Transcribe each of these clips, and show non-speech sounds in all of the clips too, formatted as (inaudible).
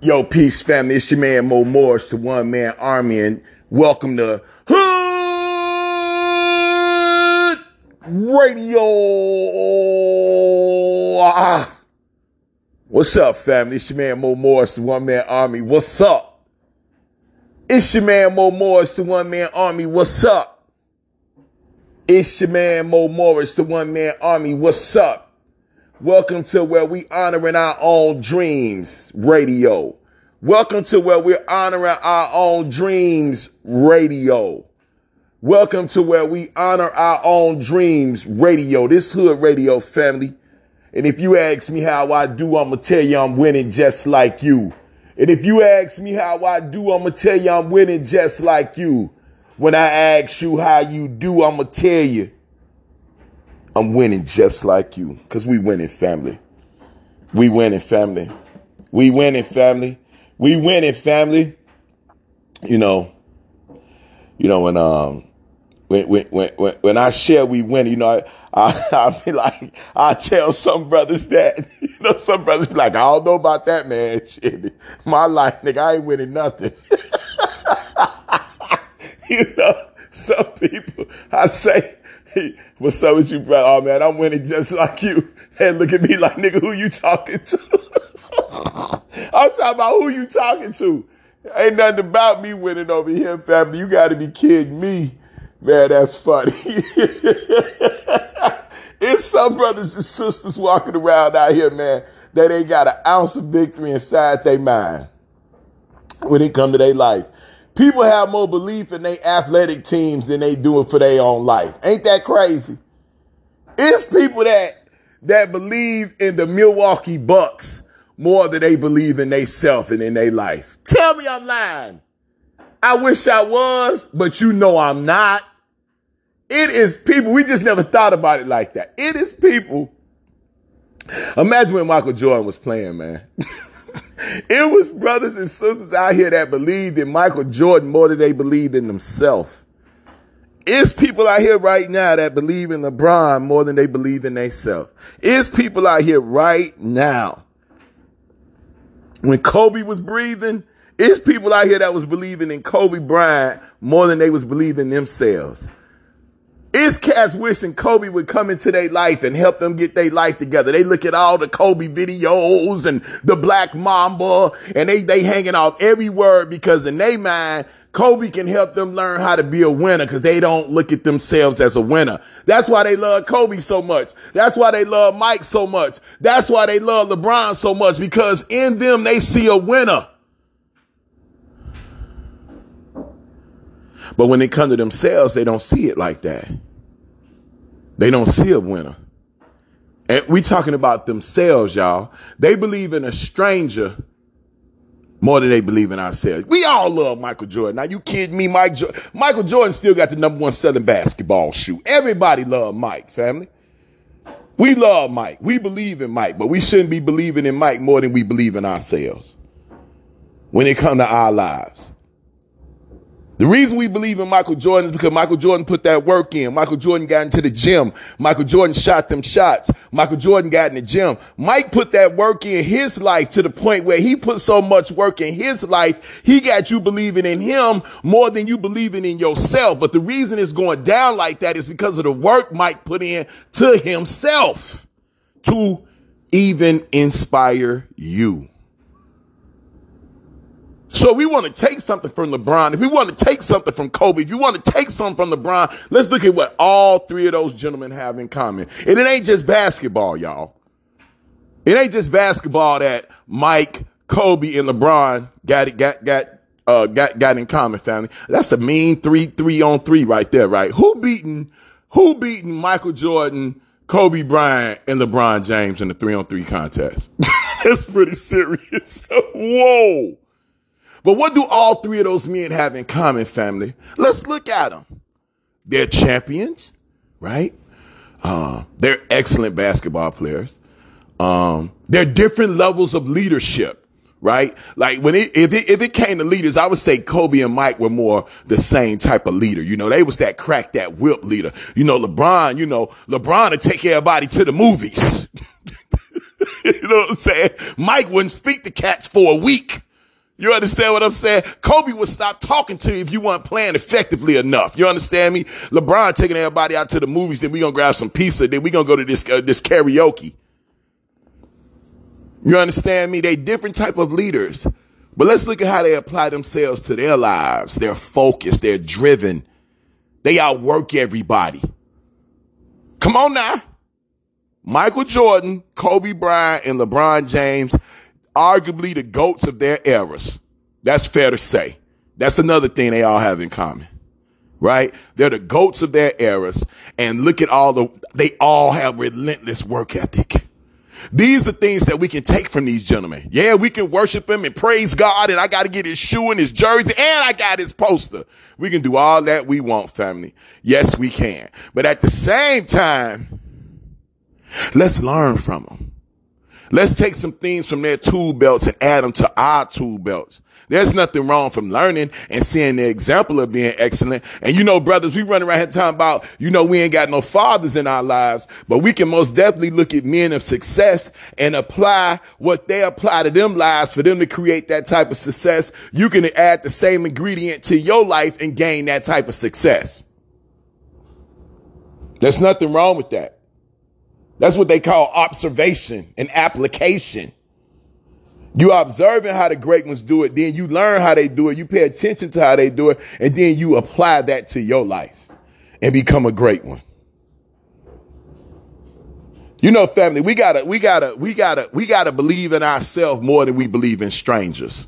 Yo, peace, family. It's your man Mo Morris, the One Man Army, and welcome to Hood Radio. What's up, family? It's your man Mo Morris, the One Man Army. What's up? It's your man Mo Morris, the One Man Army. What's up? It's your man Mo Morris, the One Man Army. What's up? Welcome to where we honoring our own dreams radio. Welcome to where we're honoring our own dreams radio. Welcome to where we honor our own dreams radio. This hood radio family. And if you ask me how I do, I'm going to tell you I'm winning just like you. And if you ask me how I do, I'm going to tell you I'm winning just like you. When I ask you how you do, I'm going to tell you I'm winning just like you because we winning family. We winning family. We winning family. We winning family. You know, you know, when, um, when, when, when, when I share we win, you know, I, (laughs) I, I be like, I tell some brothers that, (laughs) you know, some brothers be like, I don't know about that, man. (laughs) Shit, my life, nigga, I ain't winning nothing. you know, some people, I say, (laughs) What's up with you, bro? Oh man, I'm winning just like you. And look at me like, nigga, who you talking to? (laughs) I'm talking about who you talking to. Ain't nothing about me winning over here, family. You got to be kidding me. Man, that's funny. (laughs) it's some brothers and sisters walking around out here, man, that ain't got an ounce of victory inside their mind when it come to their life. People have more belief in their athletic teams than they do it for their own life. Ain't that crazy? It's people that that believe in the Milwaukee Bucks more than they believe in themselves and in their life. Tell me I'm lying. I wish I was, but you know I'm not. It is people, we just never thought about it like that. It is people. Imagine when Michael Jordan was playing, man. (laughs) (laughs) it was brothers and sisters out here that believed in Michael Jordan more than they believed in themselves. It's people out here right now that believe in LeBron more than they believe in themselves. It's people out here right now. When Kobe was breathing, it's people out here that was believing in Kobe Bryant more than they was believing themselves. It's cats wishing Kobe would come into their life and help them get their life together. They look at all the Kobe videos and the Black Mamba and they, they hanging off every word because in their mind, Kobe can help them learn how to be a winner because they don't look at themselves as a winner. That's why they love Kobe so much. That's why they love Mike so much. That's why they love LeBron so much because in them they see a winner. But when they come to themselves, they don't see it like that. They don't see a winner. And we talking about themselves, y'all. They believe in a stranger more than they believe in ourselves. We all love Michael Jordan. Now you kidding me? Mike jo- Michael Jordan still got the number one selling basketball shoe. Everybody love Mike, family. We love Mike. We believe in Mike, but we shouldn't be believing in Mike more than we believe in ourselves when it come to our lives. The reason we believe in Michael Jordan is because Michael Jordan put that work in. Michael Jordan got into the gym. Michael Jordan shot them shots. Michael Jordan got in the gym. Mike put that work in his life to the point where he put so much work in his life, he got you believing in him more than you believing in yourself. But the reason it's going down like that is because of the work Mike put in to himself to even inspire you. So we want to take something from LeBron. If we want to take something from Kobe, if you want to take something from LeBron, let's look at what all three of those gentlemen have in common. And it ain't just basketball, y'all. It ain't just basketball that Mike, Kobe, and LeBron got it, got, got, uh, got, got in common, family. That's a mean three, three on three right there, right? Who beating, who beating Michael Jordan, Kobe Bryant, and LeBron James in the three on three contest? (laughs) That's pretty serious. (laughs) Whoa. But what do all three of those men have in common, family? Let's look at them. They're champions, right? Uh, they're excellent basketball players. Um, they're different levels of leadership, right? Like when it if, it, if it came to leaders, I would say Kobe and Mike were more the same type of leader. You know, they was that crack that whip leader. You know, LeBron, you know, LeBron to take everybody to the movies. (laughs) you know what I'm saying? Mike wouldn't speak to cats for a week. You understand what I'm saying? Kobe would stop talking to you if you weren't playing effectively enough. You understand me? LeBron taking everybody out to the movies, then we gonna grab some pizza, then we gonna go to this uh, this karaoke. You understand me? They different type of leaders. But let's look at how they apply themselves to their lives. They're focused, they're driven. They outwork everybody. Come on now. Michael Jordan, Kobe Bryant, and LeBron James arguably the goats of their eras. That's fair to say. That's another thing they all have in common, right? They're the goats of their eras. And look at all the, they all have relentless work ethic. These are things that we can take from these gentlemen. Yeah, we can worship him and praise God, and I got to get his shoe and his jersey, and I got his poster. We can do all that we want, family. Yes, we can. But at the same time, let's learn from them. Let's take some things from their tool belts and add them to our tool belts. There's nothing wrong from learning and seeing the example of being excellent. And you know, brothers, we run around here talking about, you know, we ain't got no fathers in our lives, but we can most definitely look at men of success and apply what they apply to them lives for them to create that type of success. You can add the same ingredient to your life and gain that type of success. There's nothing wrong with that. That's what they call observation and application. You observing how the great ones do it, then you learn how they do it, you pay attention to how they do it, and then you apply that to your life and become a great one. You know, family, we gotta, we gotta, we gotta, we gotta believe in ourselves more than we believe in strangers.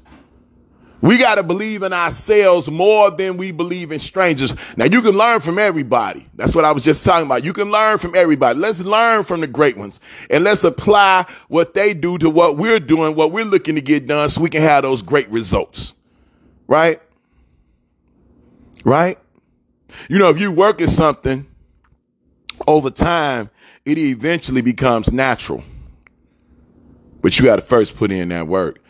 We got to believe in ourselves more than we believe in strangers. Now you can learn from everybody. That's what I was just talking about. You can learn from everybody. Let's learn from the great ones and let's apply what they do to what we're doing, what we're looking to get done so we can have those great results. Right? Right? You know, if you work at something over time, it eventually becomes natural. But you got to first put in that work.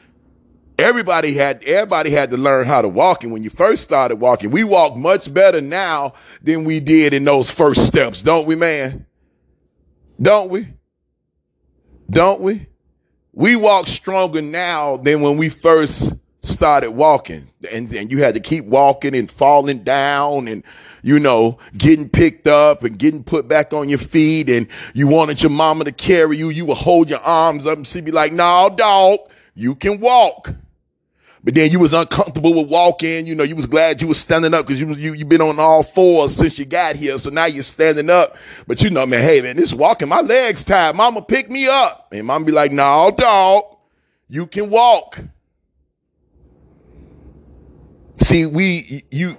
Everybody had everybody had to learn how to walk. And when you first started walking, we walk much better now than we did in those first steps, don't we, man? Don't we? Don't we? We walk stronger now than when we first started walking. And, and you had to keep walking and falling down and, you know, getting picked up and getting put back on your feet. And you wanted your mama to carry you. You would hold your arms up and she'd be like, no, dog, you can walk. But then you was uncomfortable with walking. You know, you was glad you was standing up because you you you been on all fours since you got here. So now you're standing up. But you know, man, hey man, this walking, my legs tired. Mama pick me up. And mama be like, no, dog, you can walk. See, we you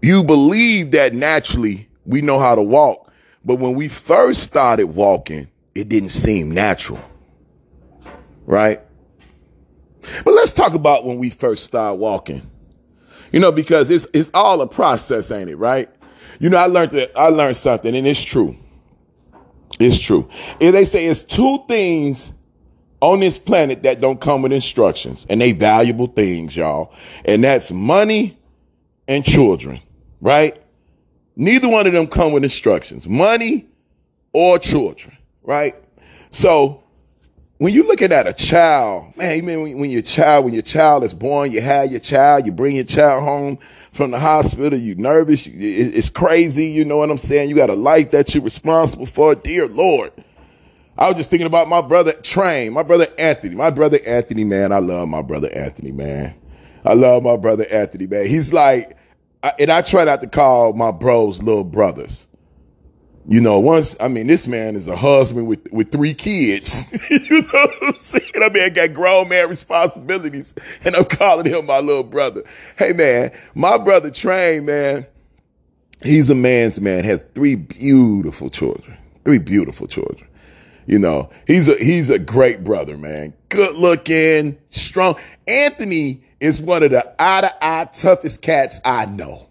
you believe that naturally we know how to walk. But when we first started walking, it didn't seem natural. Right? But let's talk about when we first start walking. You know, because it's it's all a process, ain't it, right? You know, I learned that I learned something, and it's true. It's true. And they say it's two things on this planet that don't come with instructions, and they valuable things, y'all. And that's money and children, right? Neither one of them come with instructions, money or children, right? So when you're looking at a child, man, you mean when your child, when your child is born, you have your child, you bring your child home from the hospital, you nervous, it's crazy, you know what I'm saying? You got a life that you're responsible for, dear Lord. I was just thinking about my brother Train, my brother Anthony, my brother Anthony, man. I love my brother Anthony, man. I love my brother Anthony, man. He's like, and I try not to call my bros little brothers. You know, once I mean, this man is a husband with with three kids. (laughs) you know what I'm saying? I mean, I got grown man responsibilities, and I'm calling him my little brother. Hey, man, my brother Train, man, he's a man's man. Has three beautiful children. Three beautiful children. You know, he's a he's a great brother, man. Good looking, strong. Anthony is one of the eye to eye toughest cats I know.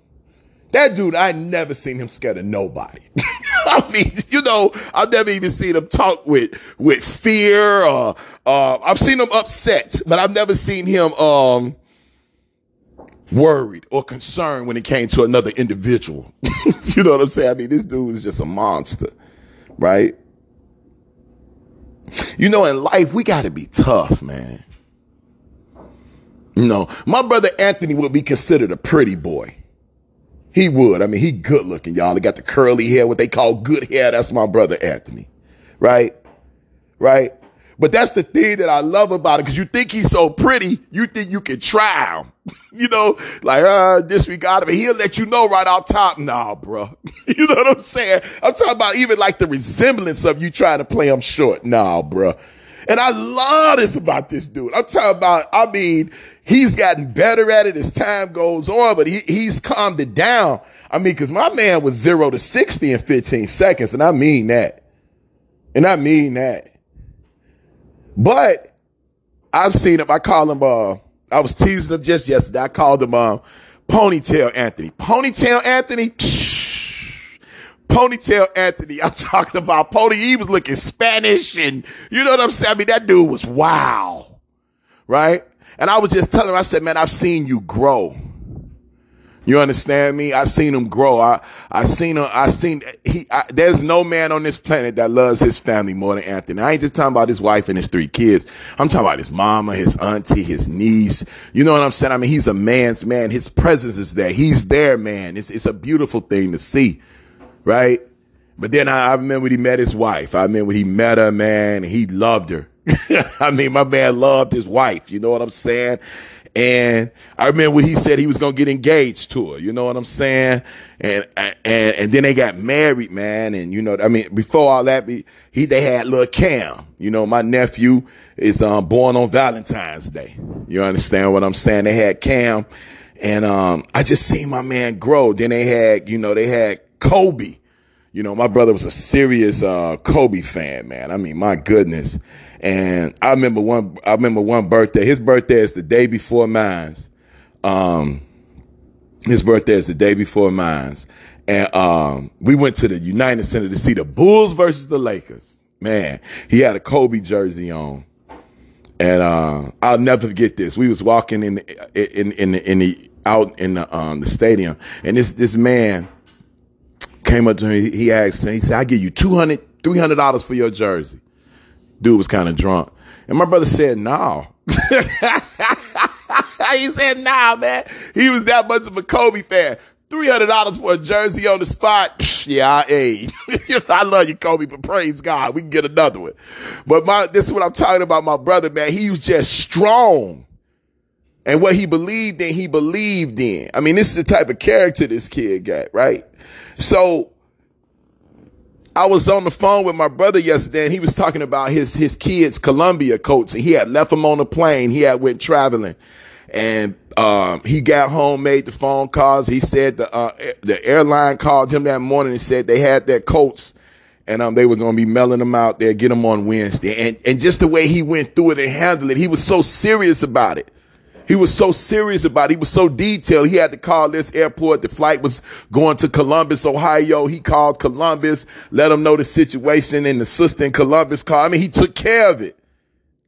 That dude, I never seen him scared of nobody. (laughs) I mean, you know, I've never even seen him talk with with fear or uh, I've seen him upset, but I've never seen him um worried or concerned when it came to another individual. (laughs) you know what I'm saying? I mean, this dude is just a monster, right? You know, in life, we got to be tough, man. No, my brother Anthony would be considered a pretty boy. He would. I mean, he good looking, y'all. He got the curly hair, what they call good hair. That's my brother Anthony. Right? Right? But that's the thing that I love about it because you think he's so pretty, you think you can try him. (laughs) you know, like, uh, disregard him. He'll let you know right off top, nah, bro. (laughs) you know what I'm saying? I'm talking about even like the resemblance of you trying to play him short. Nah, bro. And I love this about this dude. I'm talking about, I mean, he's gotten better at it as time goes on, but he, he's calmed it down. I mean, cause my man was zero to 60 in 15 seconds. And I mean that. And I mean that. But I've seen him. I call him, uh, I was teasing him just yesterday. I called him, uh, Ponytail Anthony. Ponytail Anthony? (sniffs) Ponytail Anthony. (laughs) I'm talking about Pony. He was looking Spanish and you know what I'm saying? I mean, that dude was wow. Right? And I was just telling her, I said, man, I've seen you grow. You understand me? I seen him grow. I I seen him. I seen he. I, there's no man on this planet that loves his family more than Anthony. I ain't just talking about his wife and his three kids. I'm talking about his mama, his auntie, his niece. You know what I'm saying? I mean, he's a man's man. His presence is there. He's there, man. It's it's a beautiful thing to see, right? But then I, I remember when he met his wife. I remember when he met her, man. he loved her. (laughs) I mean, my man loved his wife. You know what I'm saying? And I remember when he said he was gonna get engaged to her. You know what I'm saying? And and and then they got married, man. And you know, I mean, before all that, he they had little Cam. You know, my nephew is um, born on Valentine's Day. You understand what I'm saying? They had Cam, and um, I just seen my man grow. Then they had, you know, they had Kobe. You know, my brother was a serious uh, Kobe fan, man. I mean, my goodness. And I remember one, I remember one birthday. His birthday is the day before mine. Um, his birthday is the day before mine. And, um, we went to the United Center to see the Bulls versus the Lakers. Man, he had a Kobe jersey on. And, uh, I'll never forget this. We was walking in, the, in, in, the, in the, out in the, um, the stadium and this, this man came up to me. He asked me, he said, I give you 200, $300 for your jersey. Dude was kind of drunk. And my brother said, no. (laughs) he said, nah, man. He was that much of a Kobe fan. $300 for a jersey on the spot. yeah, I, (laughs) I love you, Kobe, but praise God. We can get another one. But my, this is what I'm talking about, my brother, man. He was just strong. And what he believed in, he believed in. I mean, this is the type of character this kid got, right? So I was on the phone with my brother yesterday and he was talking about his, his kids' Columbia coats and he had left them on a plane. He had went traveling and, um, he got home, made the phone calls. He said the, uh, the airline called him that morning and said they had their coats and, um, they were going to be mailing them out there, get them on Wednesday. And, and just the way he went through it and handled it, he was so serious about it. He was so serious about it. He was so detailed. He had to call this airport. The flight was going to Columbus, Ohio. He called Columbus, let them know the situation and the sister in Columbus called. I mean, he took care of it.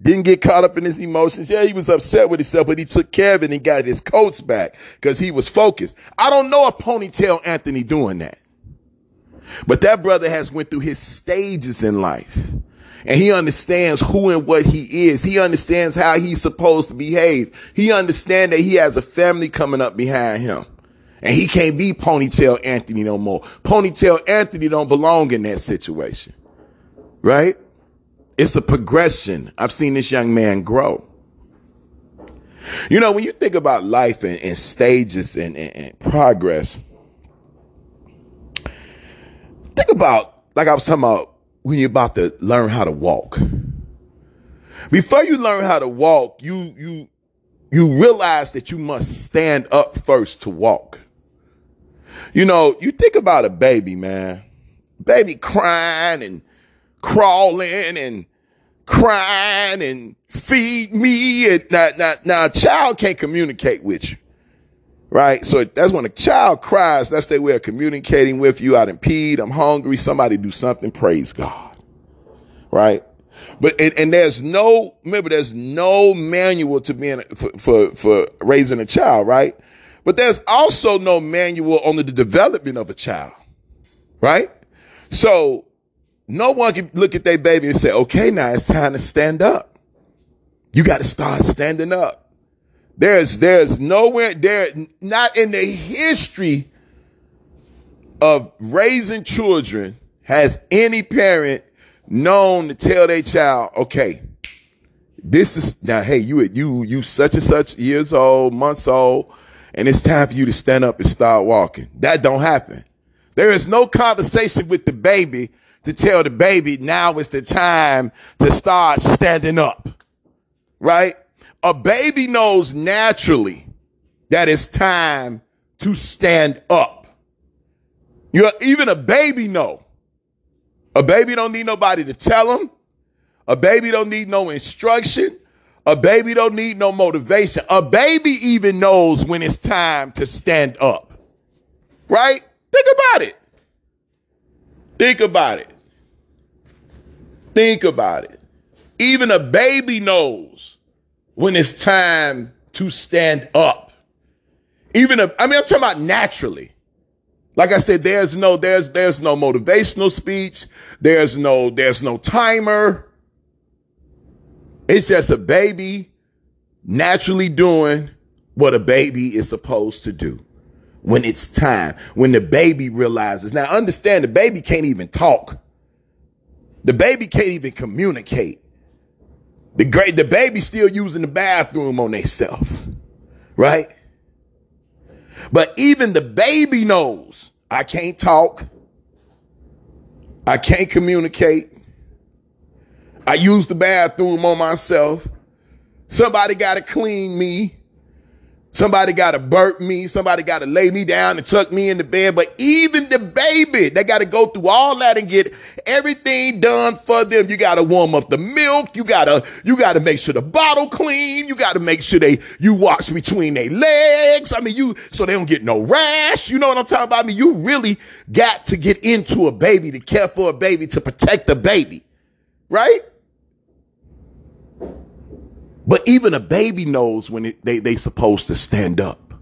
Didn't get caught up in his emotions. Yeah, he was upset with himself, but he took care of it and he got his coats back because he was focused. I don't know a ponytail Anthony doing that. But that brother has went through his stages in life and he understands who and what he is. He understands how he's supposed to behave. He understands that he has a family coming up behind him. And he can't be ponytail Anthony no more. Ponytail Anthony don't belong in that situation. Right? It's a progression. I've seen this young man grow. You know, when you think about life and, and stages and, and, and progress, think about, like I was talking about when you're about to learn how to walk. Before you learn how to walk, you, you, you realize that you must stand up first to walk. You know, you think about a baby, man. Baby crying and crawling and crying and feed me. And now, now, now a child can't communicate with you right? So that's when a child cries, that's their way of communicating with you. I didn't peed, I'm hungry, somebody do something, praise God. Right? But and, and there's no remember there's no manual to being for, for for raising a child, right? But there's also no manual on the development of a child. Right? So no one can look at their baby and say, okay, now it's time to stand up. You got to start standing up. There's there's nowhere there not in the history of raising children has any parent known to tell their child, okay, this is now, hey, you you you such and such years old, months old, and it's time for you to stand up and start walking. That don't happen. There is no conversation with the baby to tell the baby now is the time to start standing up. Right? A baby knows naturally that it's time to stand up. You even a baby know. A baby don't need nobody to tell him. A baby don't need no instruction. A baby don't need no motivation. A baby even knows when it's time to stand up. Right? Think about it. Think about it. Think about it. Even a baby knows when it's time to stand up. Even if, I mean, I'm talking about naturally. Like I said, there's no, there's, there's no motivational speech. There's no, there's no timer. It's just a baby naturally doing what a baby is supposed to do when it's time, when the baby realizes. Now understand the baby can't even talk. The baby can't even communicate. The great, the baby still using the bathroom on themselves, right? But even the baby knows I can't talk. I can't communicate. I use the bathroom on myself. Somebody got to clean me. Somebody got to burp me. Somebody got to lay me down and tuck me in the bed. But even the baby, they got to go through all that and get everything done for them. You got to warm up the milk. You got to, you got to make sure the bottle clean. You got to make sure they, you wash between their legs. I mean, you, so they don't get no rash. You know what I'm talking about? I mean, you really got to get into a baby to care for a baby, to protect the baby. Right? But even a baby knows when it, they they supposed to stand up.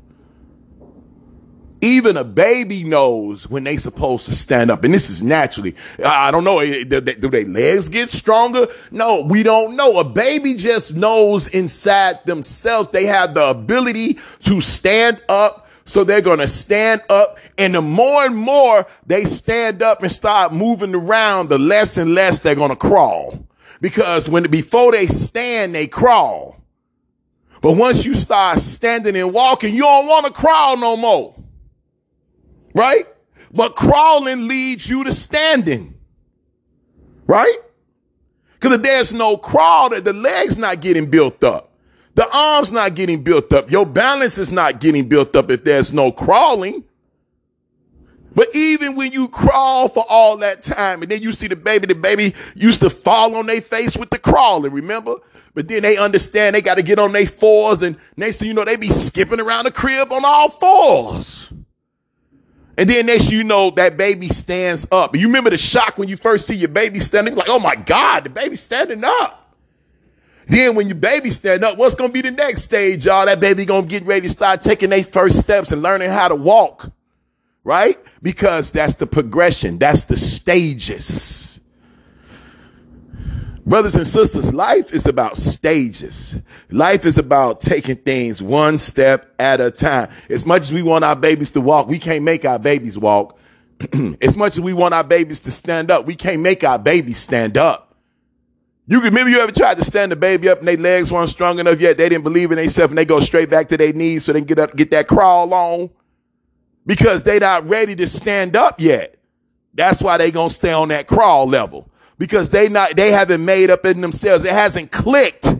Even a baby knows when they supposed to stand up, and this is naturally. I don't know. Eh, do, do their legs get stronger? No, we don't know. A baby just knows inside themselves they have the ability to stand up. So they're going to stand up. And the more and more they stand up and start moving around, the less and less they're going to crawl because when before they stand, they crawl. But once you start standing and walking, you don't want to crawl no more. Right? But crawling leads you to standing. Right? Because if there's no crawl, the leg's not getting built up. The arm's not getting built up. Your balance is not getting built up if there's no crawling. But even when you crawl for all that time and then you see the baby, the baby used to fall on their face with the crawling, remember? But then they understand they got to get on their fours and next thing you know, they be skipping around the crib on all fours. And then next you know that baby stands up. You remember the shock when you first see your baby standing, like, oh my God, the baby's standing up. Then when your baby stand up, what's gonna be the next stage, y'all? That baby gonna get ready to start taking their first steps and learning how to walk right? Because that's the progression, that's the stages. Brothers and sisters, life is about stages. Life is about taking things one step at a time. As much as we want our babies to walk, we can't make our babies walk. (clears throat) as much as we want our babies to stand up, we can't make our babies stand up. You can remember you ever tried to stand the baby up and their legs weren't strong enough yet. They didn't believe in themselves and they go straight back to their knees so they can get up, get that crawl on because they not ready to stand up yet. That's why they gonna stay on that crawl level because they not they haven't made up in themselves. It hasn't clicked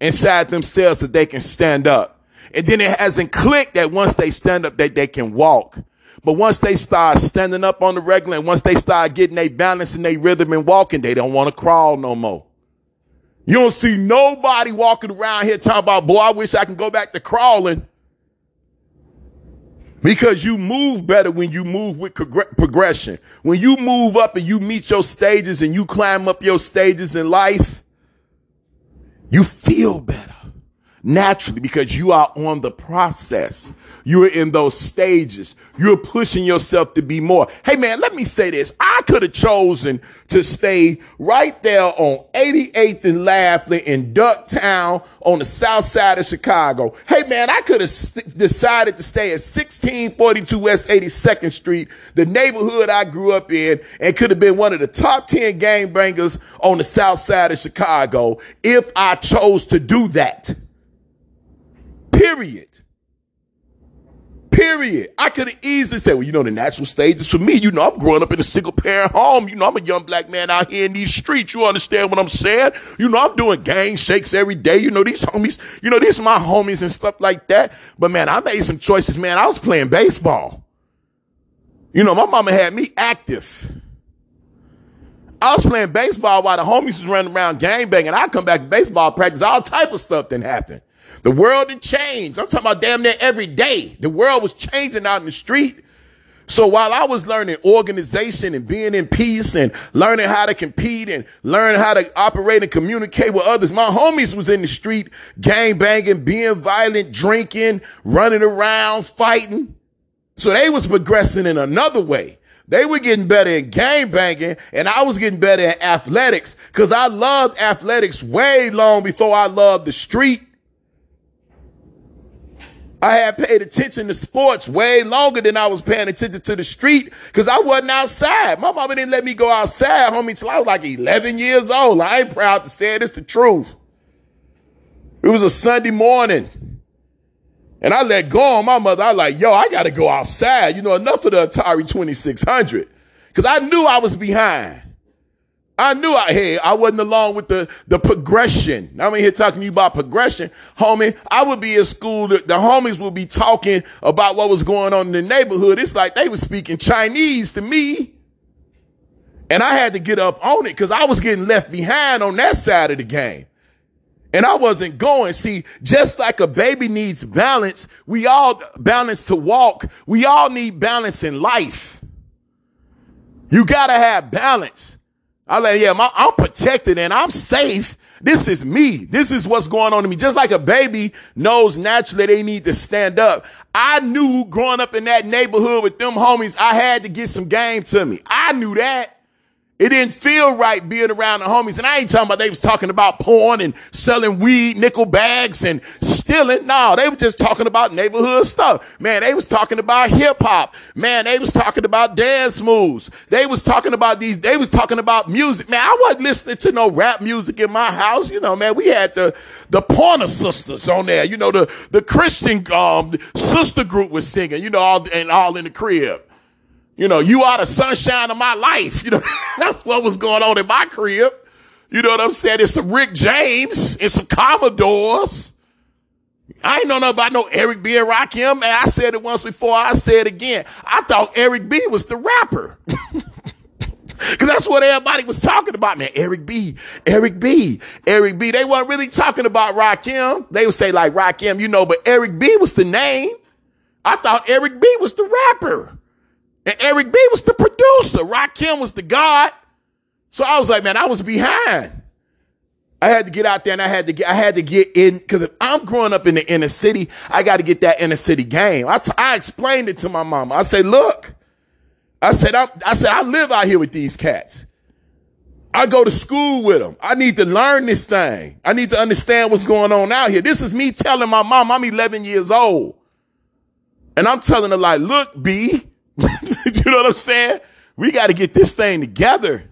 inside themselves that they can stand up. And then it hasn't clicked that once they stand up that they can walk. But once they start standing up on the regular and once they start getting their balance and their rhythm and walking, they don't want to crawl no more. You don't see nobody walking around here talking about, boy, I wish I can go back to crawling. Because you move better when you move with progression. When you move up and you meet your stages and you climb up your stages in life, you feel better. Naturally because you are on the process. You are in those stages. You're pushing yourself to be more. Hey man, let me say this. I could have chosen to stay right there on 88th and Lafley in Ducktown on the south side of Chicago. Hey man, I could have st- decided to stay at 1642 West 82nd Street, the neighborhood I grew up in, and could have been one of the top 10 game bangers on the south side of Chicago if I chose to do that. Period. Period. I could have easily said, well, you know, the natural stage is for me. You know, I'm growing up in a single parent home. You know, I'm a young black man out here in these streets. You understand what I'm saying? You know, I'm doing gang shakes every day. You know, these homies, you know, these are my homies and stuff like that. But man, I made some choices, man. I was playing baseball. You know, my mama had me active. I was playing baseball while the homies was running around gang banging. I come back to baseball practice, all type of stuff didn't happen. The world had changed. I'm talking about damn near every day. The world was changing out in the street. So while I was learning organization and being in peace and learning how to compete and learn how to operate and communicate with others, my homies was in the street gang banging, being violent, drinking, running around, fighting. So they was progressing in another way. They were getting better in gang banging and I was getting better in athletics because I loved athletics way long before I loved the street I had paid attention to sports way longer than I was paying attention to the street because I wasn't outside. My mama didn't let me go outside, homie, till I was like 11 years old. I ain't proud to say it. It's the truth. It was a Sunday morning. And I let go on my mother. I like, yo, I got to go outside. You know, enough of the Atari 2600 because I knew I was behind. I knew I hey, I wasn't along with the, the progression. I'm here talking to you about progression. Homie, I would be at school, the, the homies would be talking about what was going on in the neighborhood. It's like they were speaking Chinese to me. And I had to get up on it because I was getting left behind on that side of the game. And I wasn't going. See, just like a baby needs balance, we all balance to walk. We all need balance in life. You gotta have balance. I like, yeah, my, I'm protected and I'm safe. This is me. This is what's going on to me. Just like a baby knows naturally they need to stand up. I knew growing up in that neighborhood with them homies, I had to get some game to me. I knew that. It didn't feel right being around the homies. And I ain't talking about they was talking about porn and selling weed, nickel bags and stealing. No, they were just talking about neighborhood stuff. Man, they was talking about hip hop. Man, they was talking about dance moves. They was talking about these, they was talking about music. Man, I wasn't listening to no rap music in my house. You know, man, we had the, the Pointer Sisters on there. You know, the, the Christian, um, sister group was singing, you know, all, and all in the crib. You know, you are the sunshine of my life. You know, (laughs) that's what was going on in my crib. You know what I'm saying? It's some Rick James and some Commodores. I ain't know nothing about no Eric B. and Rakim. And I said it once before. I said it again. I thought Eric B. was the rapper. (laughs) Cause that's what everybody was talking about, man. Eric B, Eric B, Eric B. They weren't really talking about Rakim. They would say like Rakim, you know, but Eric B was the name. I thought Eric B was the rapper. And Eric B was the producer. Rakim was the god. So I was like, man, I was behind. I had to get out there and I had to get, I had to get in because if I'm growing up in the inner city, I got to get that inner city game. I, t- I explained it to my mama. I said, look, I said, I, I said, I live out here with these cats. I go to school with them. I need to learn this thing. I need to understand what's going on out here. This is me telling my mom, I'm 11 years old. And I'm telling her like, look, B, (laughs) you know what I'm saying? We got to get this thing together.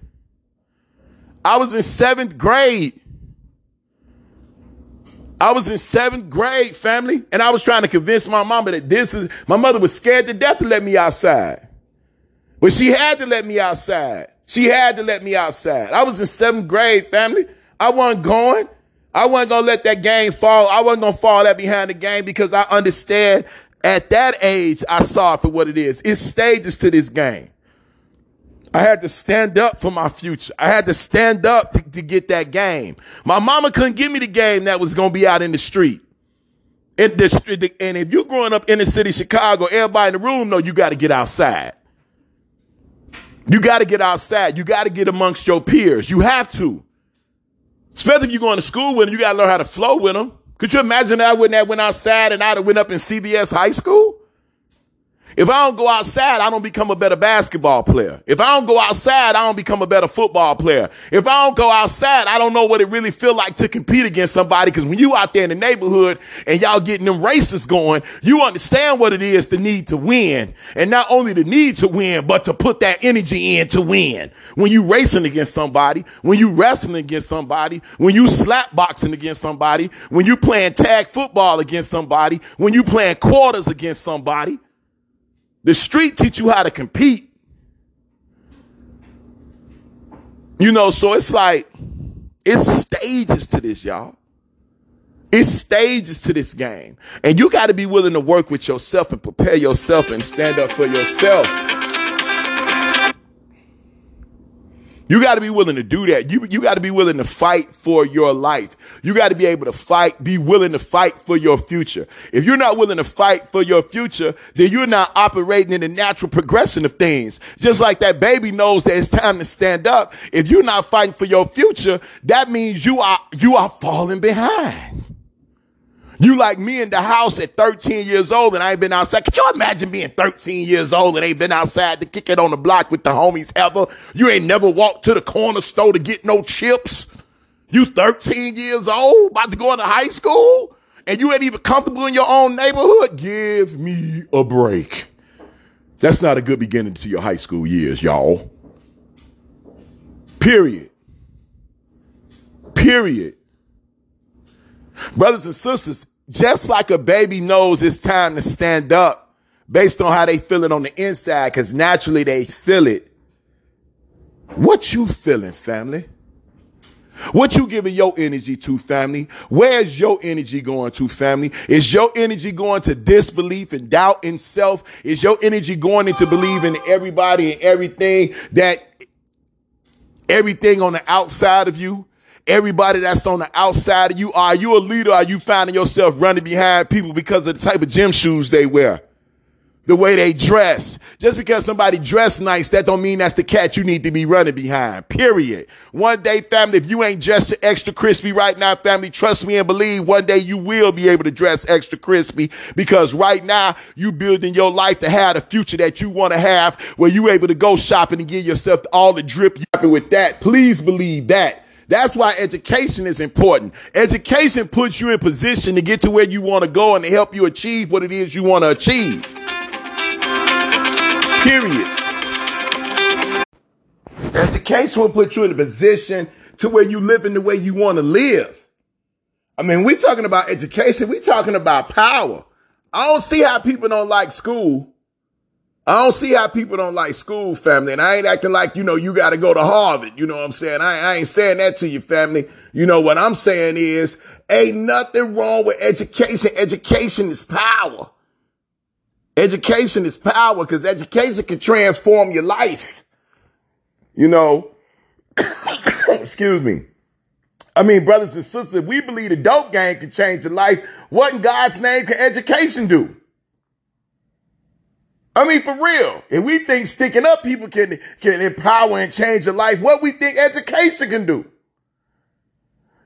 I was in seventh grade. I was in seventh grade, family, and I was trying to convince my mama that this is, my mother was scared to death to let me outside. But she had to let me outside. She had to let me outside. I was in seventh grade, family. I wasn't going. I wasn't going to let that game fall. I wasn't going to fall that behind the game because I understand at that age, I saw it for what it is. It's stages to this game. I had to stand up for my future. I had to stand up to, to get that game. My mama couldn't give me the game that was going to be out in the street. In the street, and if you're growing up in the city, Chicago, everybody in the room know you got to get outside. You got to get outside. You got to get amongst your peers. You have to. Especially if you're going to school with them, you got to learn how to flow with them. Could you imagine that when I went outside and I'd have went up in CVS high school? If I don't go outside, I don't become a better basketball player. If I don't go outside, I don't become a better football player. If I don't go outside, I don't know what it really feel like to compete against somebody. Cause when you out there in the neighborhood and y'all getting them races going, you understand what it is to need to win. And not only the need to win, but to put that energy in to win. When you racing against somebody, when you wrestling against somebody, when you slap boxing against somebody, when you playing tag football against somebody, when you playing quarters against somebody, the street teach you how to compete. You know, so it's like, it's stages to this, y'all. It's stages to this game. And you got to be willing to work with yourself and prepare yourself and stand up for yourself. You got to be willing to do that. You, you got to be willing to fight for your life. You got to be able to fight, be willing to fight for your future. If you're not willing to fight for your future, then you're not operating in the natural progression of things. Just like that baby knows that it's time to stand up. If you're not fighting for your future, that means you are, you are falling behind. You like me in the house at 13 years old and I ain't been outside. Could you imagine being 13 years old and ain't been outside to kick it on the block with the homies ever? You ain't never walked to the corner store to get no chips. You 13 years old, about to go into high school, and you ain't even comfortable in your own neighborhood? Give me a break. That's not a good beginning to your high school years, y'all. Period. Period. Brothers and sisters, just like a baby knows it's time to stand up based on how they feel it on the inside, because naturally they feel it. What you feeling, family? What you giving your energy to, family? Where's your energy going to, family? Is your energy going to disbelief and doubt in self? Is your energy going into believing everybody and everything that everything on the outside of you? Everybody that's on the outside of you? Are you a leader? Are you finding yourself running behind people because of the type of gym shoes they wear? The way they dress. Just because somebody dress nice, that don't mean that's the cat you need to be running behind. Period. One day, family, if you ain't dressed extra crispy right now, family, trust me and believe one day you will be able to dress extra crispy because right now you building your life to have the future that you want to have where you able to go shopping and give yourself all the drip you with that. Please believe that. That's why education is important. Education puts you in position to get to where you want to go and to help you achieve what it is you want to achieve. Period. Education will put you in a position to where you live in the way you want to live. I mean, we talking about education. We talking about power. I don't see how people don't like school I don't see how people don't like school, family. And I ain't acting like, you know, you got to go to Harvard. You know what I'm saying? I, I, ain't saying that to you, family. You know, what I'm saying is ain't nothing wrong with education. Education is power. Education is power because education can transform your life. You know, (coughs) excuse me. I mean, brothers and sisters, we believe the dope game can change your life. What in God's name can education do? I mean, for real. If we think sticking up people can, can empower and change your life, what we think education can do.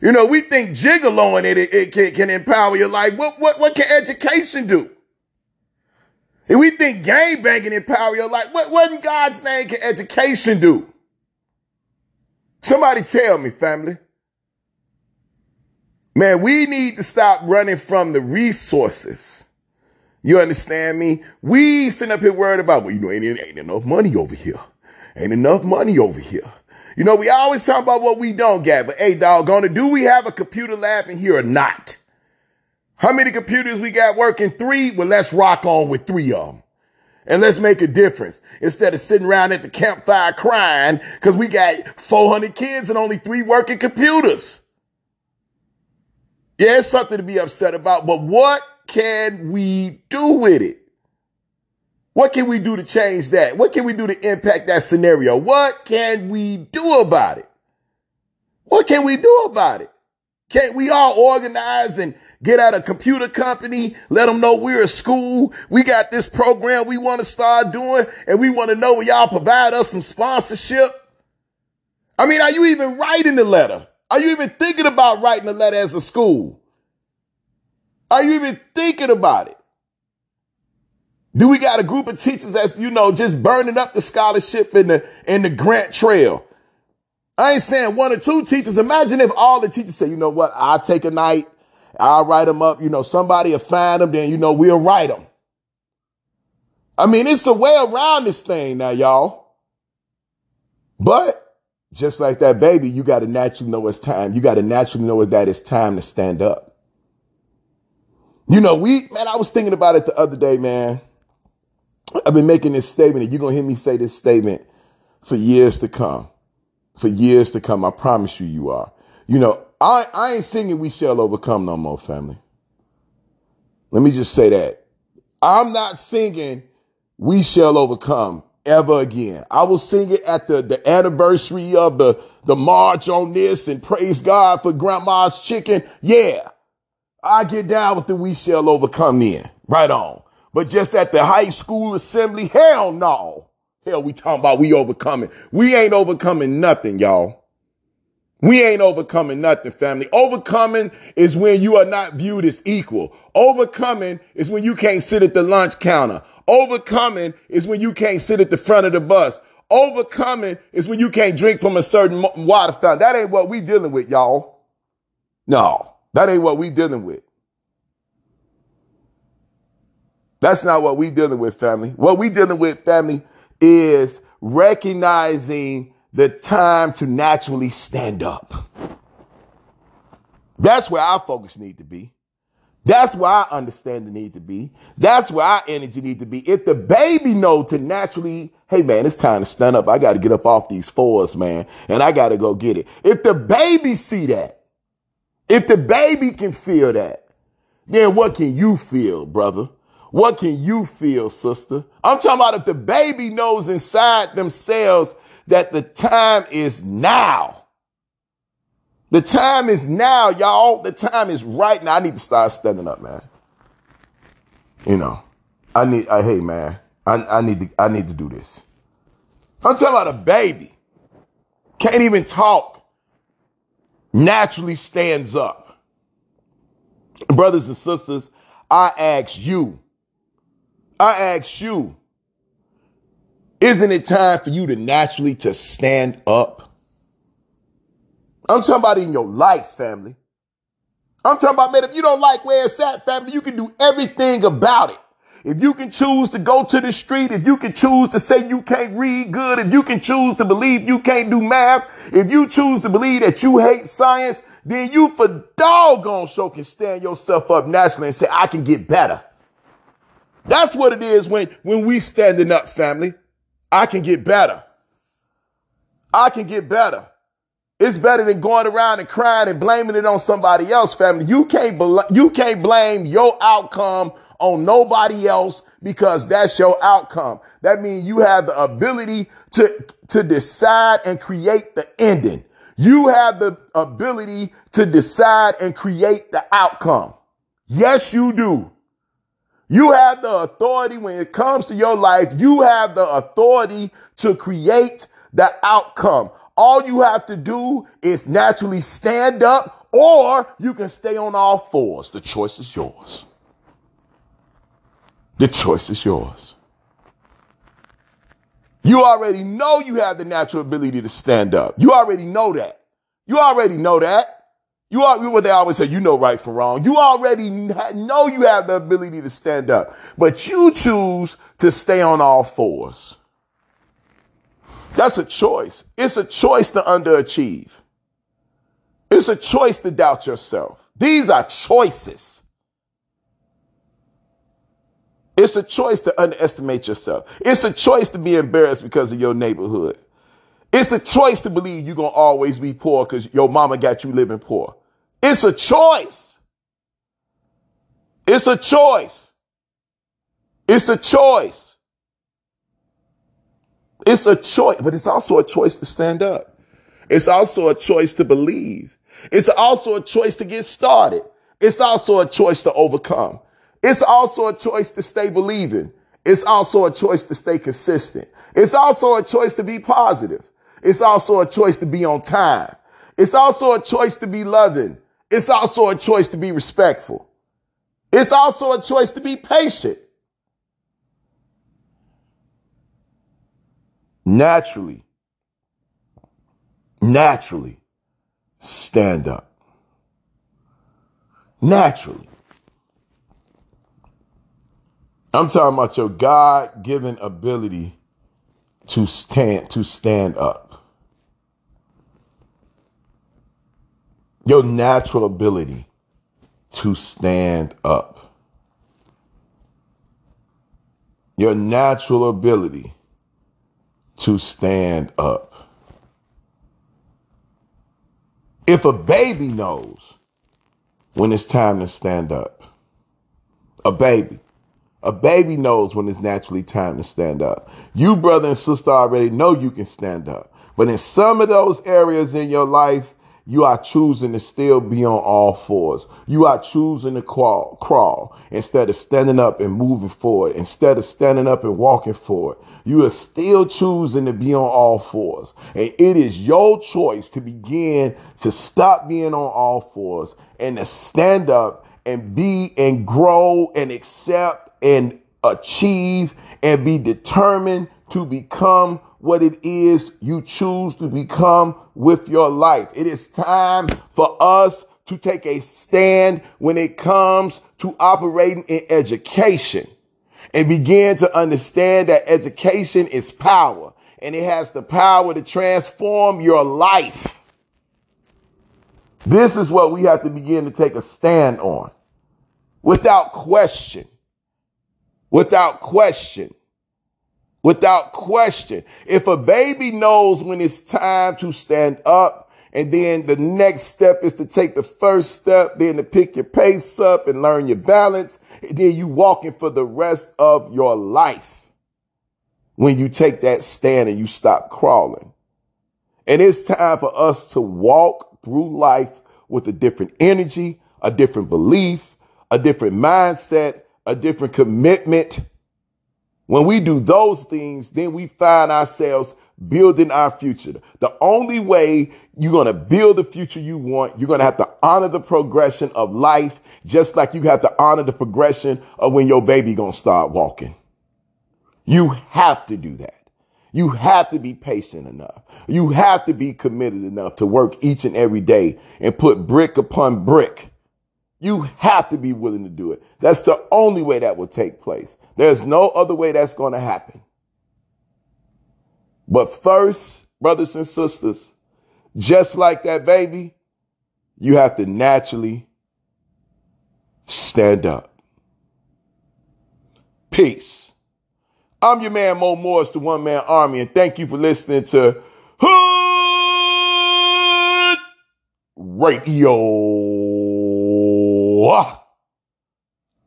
You know, we think gigoloing it, it, it can, can, empower your life. What, what, what can education do? If we think game banking empower your life, what, what in God's name can education do? Somebody tell me, family. Man, we need to stop running from the resources you understand me? We sitting up here worried about, well, you know, ain't, ain't enough money over here. Ain't enough money over here. You know, we always talk about what we don't get, but hey, doggone it, do we have a computer lab in here or not? How many computers we got working? Three? Well, let's rock on with three of them. And let's make a difference. Instead of sitting around at the campfire crying because we got 400 kids and only three working computers. Yeah, it's something to be upset about, but what can we do with it? What can we do to change that? What can we do to impact that scenario? What can we do about it? What can we do about it? Can't we all organize and get out a computer company, let them know we're a school. We got this program we want to start doing and we want to know will y'all provide us some sponsorship. I mean, are you even writing the letter? Are you even thinking about writing a letter as a school? Are you even thinking about it? Do we got a group of teachers that, you know, just burning up the scholarship in the, in the grant trail? I ain't saying one or two teachers. Imagine if all the teachers say, you know what, I'll take a night, I'll write them up. You know, somebody will find them, then, you know, we'll write them. I mean, it's a way around this thing now, y'all. But just like that baby, you got to naturally know it's time. You got to naturally know that it's time to stand up. You know, we, man, I was thinking about it the other day, man. I've been making this statement, and you're going to hear me say this statement for years to come. For years to come. I promise you, you are. You know, I, I ain't singing We Shall Overcome no more, family. Let me just say that. I'm not singing We Shall Overcome ever again. I will sing it at the, the anniversary of the, the march on this and praise God for grandma's chicken. Yeah. I get down with the We Shall Overcome then. Right on. But just at the high school assembly, hell no. Hell, we talking about we overcoming. We ain't overcoming nothing, y'all. We ain't overcoming nothing, family. Overcoming is when you are not viewed as equal. Overcoming is when you can't sit at the lunch counter. Overcoming is when you can't sit at the front of the bus. Overcoming is when you can't drink from a certain water fountain. That ain't what we dealing with, y'all. No, that ain't what we dealing with. That's not what we dealing with, family. What we dealing with, family, is recognizing the time to naturally stand up. That's where our focus need to be. That's where our understanding need to be. That's where our energy need to be. If the baby know to naturally, hey man, it's time to stand up. I got to get up off these fours, man, and I got to go get it. If the baby see that, if the baby can feel that, then what can you feel, brother? What can you feel, sister? I'm talking about if the baby knows inside themselves that the time is now. The time is now, y'all. The time is right now. I need to start standing up, man. You know, I need, I, hey, man, I, I need to, I need to do this. I'm talking about a baby. Can't even talk. Naturally stands up. Brothers and sisters, I ask you, I ask you, isn't it time for you to naturally to stand up? I'm about in your life, family. I'm talking about, man, if you don't like where it's at, family, you can do everything about it. If you can choose to go to the street, if you can choose to say you can't read good, if you can choose to believe you can't do math, if you choose to believe that you hate science, then you for doggone sure can stand yourself up naturally and say, I can get better. That's what it is when, when we standing up, family. I can get better. I can get better. It's better than going around and crying and blaming it on somebody else, family. You can't, bl- you can't blame your outcome on nobody else because that's your outcome. That means you have the ability to, to decide and create the ending. You have the ability to decide and create the outcome. Yes, you do. You have the authority when it comes to your life. You have the authority to create the outcome. All you have to do is naturally stand up or you can stay on all fours. The choice is yours. The choice is yours. You already know you have the natural ability to stand up. You already know that. You already know that. You are what they always say, you know right from wrong. You already know you have the ability to stand up, but you choose to stay on all fours. That's a choice. It's a choice to underachieve. It's a choice to doubt yourself. These are choices. It's a choice to underestimate yourself. It's a choice to be embarrassed because of your neighborhood. It's a choice to believe you're going to always be poor because your mama got you living poor. It's a choice. It's a choice. It's a choice. It's a choice, but it's also a choice to stand up. It's also a choice to believe. It's also a choice to get started. It's also a choice to overcome. It's also a choice to stay believing. It's also a choice to stay consistent. It's also a choice to be positive. It's also a choice to be on time. It's also a choice to be loving. It's also a choice to be respectful. It's also a choice to be patient. Naturally, naturally stand up. Naturally. I'm talking about your God given ability to stand, to stand up. Your natural ability to stand up. Your natural ability to stand up. If a baby knows when it's time to stand up, a baby, a baby knows when it's naturally time to stand up. You, brother and sister, already know you can stand up. But in some of those areas in your life, you are choosing to still be on all fours. You are choosing to crawl, crawl instead of standing up and moving forward, instead of standing up and walking forward. You are still choosing to be on all fours. And it is your choice to begin to stop being on all fours and to stand up and be and grow and accept and achieve and be determined to become what it is you choose to become with your life. It is time for us to take a stand when it comes to operating in education and begin to understand that education is power and it has the power to transform your life. This is what we have to begin to take a stand on without question without question. Without question. If a baby knows when it's time to stand up, and then the next step is to take the first step, then to pick your pace up and learn your balance, and then you walking for the rest of your life when you take that stand and you stop crawling. And it's time for us to walk through life with a different energy, a different belief, a different mindset, a different commitment. When we do those things, then we find ourselves building our future. The only way you're going to build the future you want, you're going to have to honor the progression of life, just like you have to honor the progression of when your baby going to start walking. You have to do that. You have to be patient enough. You have to be committed enough to work each and every day and put brick upon brick you have to be willing to do it. That's the only way that will take place. There's no other way that's going to happen. But first, brothers and sisters, just like that baby, you have to naturally stand up. Peace. I'm your man Mo Morris, the one man army, and thank you for listening to Hood Radio.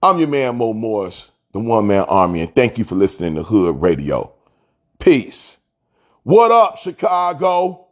I'm your man, Mo Morris, the one man army, and thank you for listening to Hood Radio. Peace. What up, Chicago?